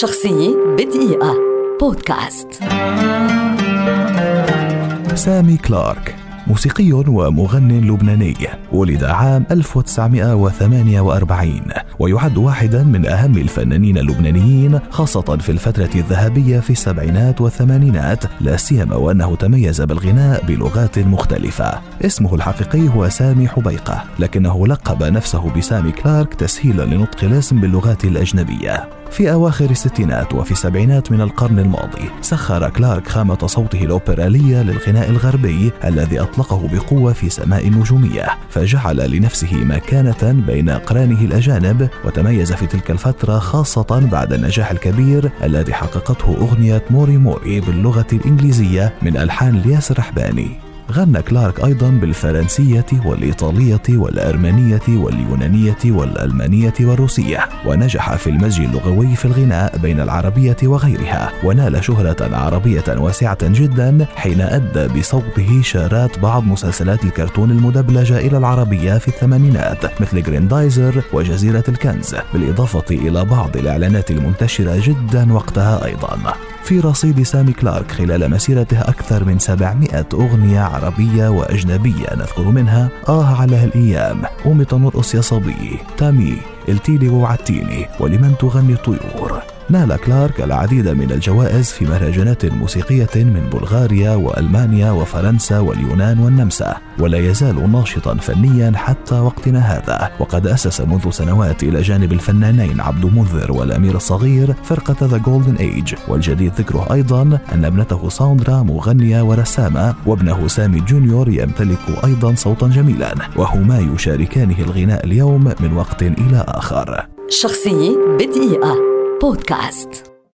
شخصية بدقيقة. بودكاست. سامي كلارك موسيقي ومغن لبناني ولد عام 1948 ويعد واحدا من أهم الفنانين اللبنانيين خاصة في الفترة الذهبية في السبعينات والثمانينات لا سيما وأنه تميز بالغناء بلغات مختلفة. اسمه الحقيقي هو سامي حبيقة لكنه لقب نفسه بسامي كلارك تسهيلا لنطق الاسم باللغات الأجنبية. في أواخر الستينات وفي السبعينات من القرن الماضي سخر كلارك خامة صوته الأوبرالية للغناء الغربي الذي أطلقه بقوة في سماء النجومية فجعل لنفسه مكانة بين أقرانه الأجانب وتميز في تلك الفترة خاصة بعد النجاح الكبير الذي حققته أغنية موري موري باللغة الإنجليزية من ألحان الياس رحباني غنى كلارك أيضا بالفرنسية والإيطالية والأرمنية واليونانية والألمانية والروسية ونجح في المزج اللغوي في الغناء بين العربية وغيرها ونال شهرة عربية واسعة جدا حين أدى بصوته شارات بعض مسلسلات الكرتون المدبلجة إلى العربية في الثمانينات مثل جريندايزر وجزيرة الكنز بالإضافة إلى بعض الإعلانات المنتشرة جدا وقتها أيضا. في رصيد سامي كلارك خلال مسيرته أكثر من 700 أغنية عربية وأجنبية نذكر منها آه على هالأيام قومي تنرقص يا صبية تامي إلتيلي ووعدتيني ولمن تغني الطيور نال كلارك العديد من الجوائز في مهرجانات موسيقية من بلغاريا وألمانيا وفرنسا واليونان والنمسا ولا يزال ناشطا فنيا حتى وقتنا هذا. وقد أسس منذ سنوات إلى جانب الفنانين عبد منذر والأمير الصغير فرقة The Golden Age والجدير ذكره أيضا أن ابنته ساندرا مغنية ورسامة وابنه سامي جونيور يمتلك أيضا صوتا جميلا وهما يشاركانه الغناء اليوم من وقت إلى آخر. شخصية بدقيقة. بودكاست